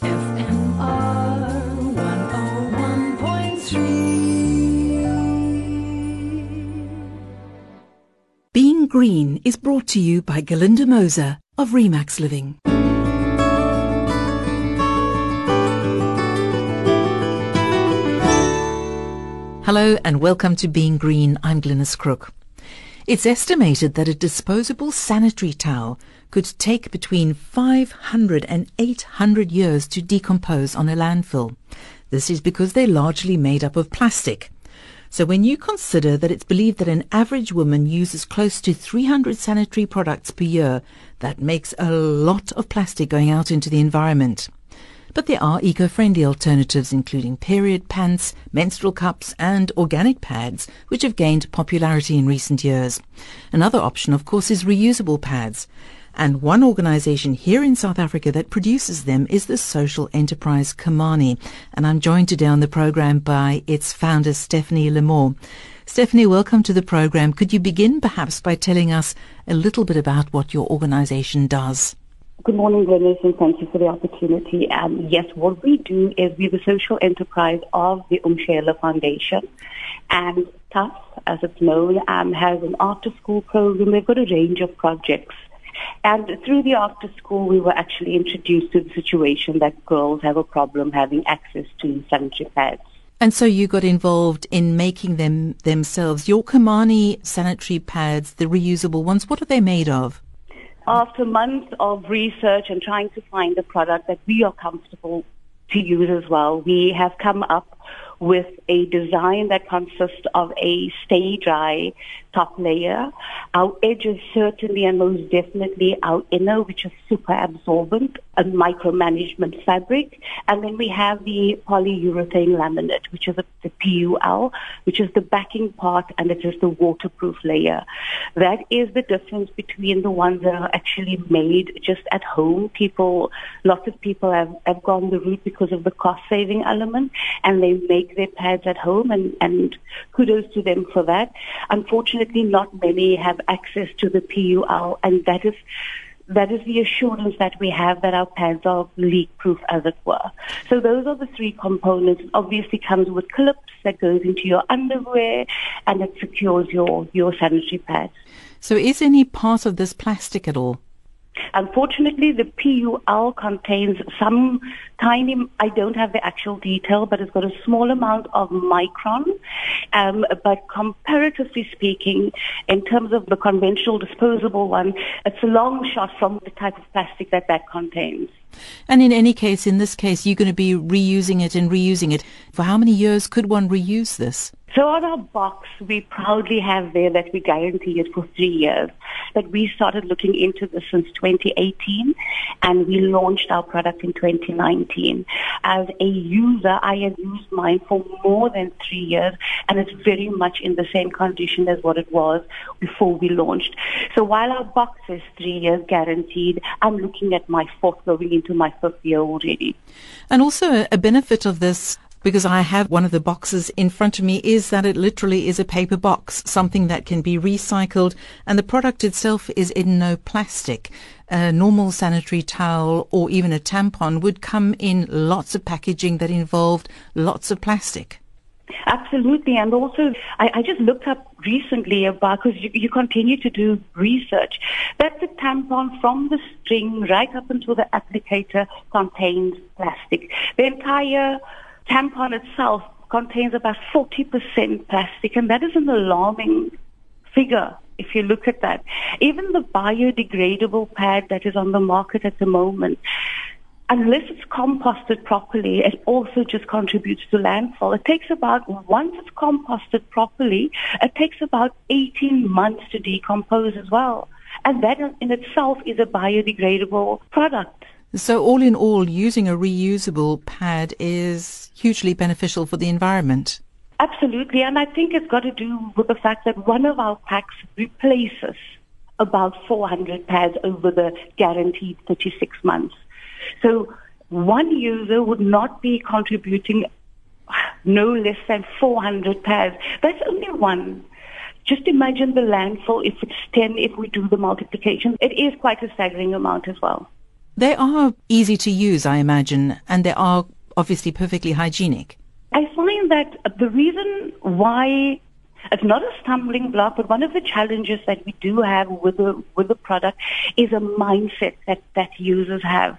101.3. Being Green is brought to you by Galinda Moser of Remax Living. Hello and welcome to Being Green. I'm Glynis Crook. It's estimated that a disposable sanitary towel could take between 500 and 800 years to decompose on a landfill. This is because they're largely made up of plastic. So when you consider that it's believed that an average woman uses close to 300 sanitary products per year, that makes a lot of plastic going out into the environment. But there are eco-friendly alternatives including period pants, menstrual cups and organic pads which have gained popularity in recent years. Another option of course is reusable pads. And one organization here in South Africa that produces them is the social enterprise Komani. And I'm joined today on the program by its founder Stephanie Lemore. Stephanie, welcome to the program. Could you begin perhaps by telling us a little bit about what your organization does? Good morning, Glynis, and thank you for the opportunity. Um, yes, what we do is we're the social enterprise of the Umshela Foundation. And TUF, as it's known, um, has an after-school program. They've got a range of projects. And through the after school, we were actually introduced to the situation that girls have a problem having access to sanitary pads. And so you got involved in making them themselves. Your Komani sanitary pads, the reusable ones, what are they made of? After months of research and trying to find a product that we are comfortable to use as well, we have come up with a design that consists of a stay dry top layer. Our edges certainly and most definitely our inner, which is super absorbent, a micromanagement fabric. And then we have the polyurethane laminate, which is a, the PUL, which is the backing part and it is the waterproof layer. That is the difference between the ones that are actually made just at home. People, lots of people have, have gone the route because of the cost saving element and they make their pads at home and, and kudos to them for that. Unfortunately, not many have access to the PUL and that is that is the assurance that we have that our pads are leak proof as it were. So those are the three components. Obviously comes with clips that goes into your underwear and it secures your, your sanitary pads. So is any part of this plastic at all? Unfortunately, the PUL contains some tiny, I don't have the actual detail, but it's got a small amount of micron. Um, but comparatively speaking, in terms of the conventional disposable one, it's a long shot from the type of plastic that that contains. And in any case, in this case, you're going to be reusing it and reusing it. For how many years could one reuse this? So on our box, we proudly have there that we guarantee it for three years. But we started looking into this since 2018 and we launched our product in 2019. As a user, I have used mine for more than three years and it's very much in the same condition as what it was before we launched. So while our box is three years guaranteed, I'm looking at my fourth going into my fifth year already. And also a benefit of this because I have one of the boxes in front of me is that it literally is a paper box, something that can be recycled and the product itself is in no plastic. A normal sanitary towel or even a tampon would come in lots of packaging that involved lots of plastic. Absolutely. And also, I, I just looked up recently about, because you, you continue to do research, that the tampon from the string right up until the applicator contains plastic. The entire tampon itself contains about 40% plastic, and that is an alarming figure if you look at that. Even the biodegradable pad that is on the market at the moment, unless it's composted properly, it also just contributes to landfill. It takes about, once it's composted properly, it takes about 18 months to decompose as well. And that in itself is a biodegradable product. So all in all, using a reusable pad is hugely beneficial for the environment. Absolutely. And I think it's got to do with the fact that one of our packs replaces about 400 pads over the guaranteed 36 months. So one user would not be contributing no less than 400 pads. That's only one. Just imagine the landfill if it's 10, if we do the multiplication. It is quite a staggering amount as well. They are easy to use, I imagine, and they are obviously perfectly hygienic. I find that the reason why it's not a stumbling block, but one of the challenges that we do have with the with the product is a mindset that that users have.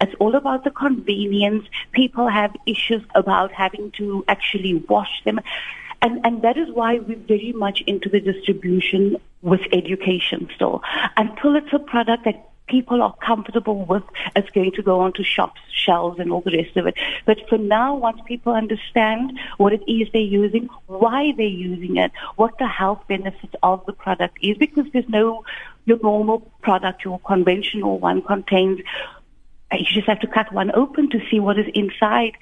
It's all about the convenience. People have issues about having to actually wash them. And, and that is why we're very much into the distribution with education still. Until it's a product that people are comfortable with, it's going to go onto shops, shelves, and all the rest of it. But for now, once people understand what it is they're using, why they're using it, what the health benefits of the product is, because there's no your normal product, your conventional one contains. You just have to cut one open to see what is inside.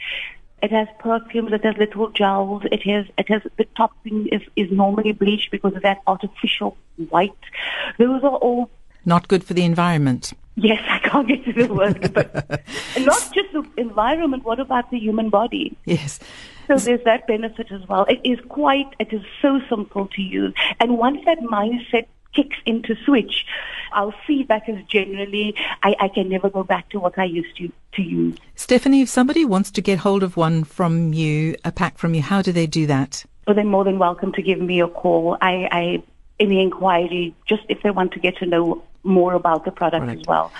It has perfumes. It has little gels. It has it has the topping is is normally bleached because of that artificial white. Those are all not good for the environment. Yes, I can't get to the word, but not just the environment. What about the human body? Yes. So there's that benefit as well. It is quite. It is so simple to use, and once that mindset kicks into switch, our feedback is generally, I, I can never go back to what I used to, to use. Stephanie, if somebody wants to get hold of one from you, a pack from you, how do they do that? Well, they're more than welcome to give me a call. I, I any inquiry, just if they want to get to know more about the product as well.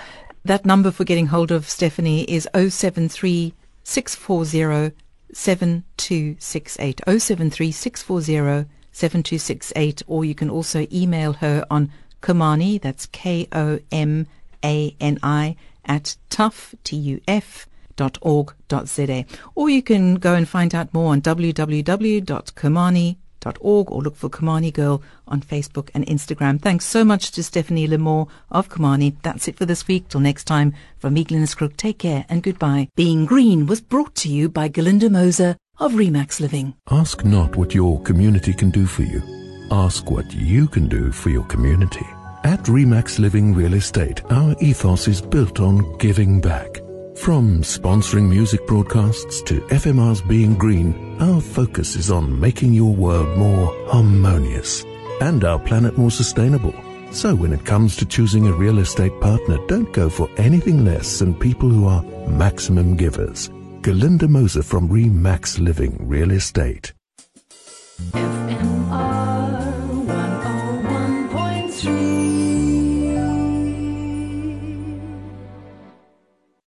That number for getting hold of Stephanie is 073 640 7268. 073 640 7268, or you can also email her on Komani, that's K O M A N I, at tough, T-U-F, dot org dot. Or you can go and find out more on www.komani.org or look for Komani Girl on Facebook and Instagram. Thanks so much to Stephanie Lemore of Komani. That's it for this week. Till next time, from me, Crook, take care and goodbye. Being Green was brought to you by Galinda Moser of Remax Living. Ask not what your community can do for you. Ask what you can do for your community. At Remax Living Real Estate, our ethos is built on giving back. From sponsoring music broadcasts to FMR's Being Green, our focus is on making your world more harmonious and our planet more sustainable. So when it comes to choosing a real estate partner, don't go for anything less than people who are maximum givers. Galinda Moser from Remax Living Real Estate.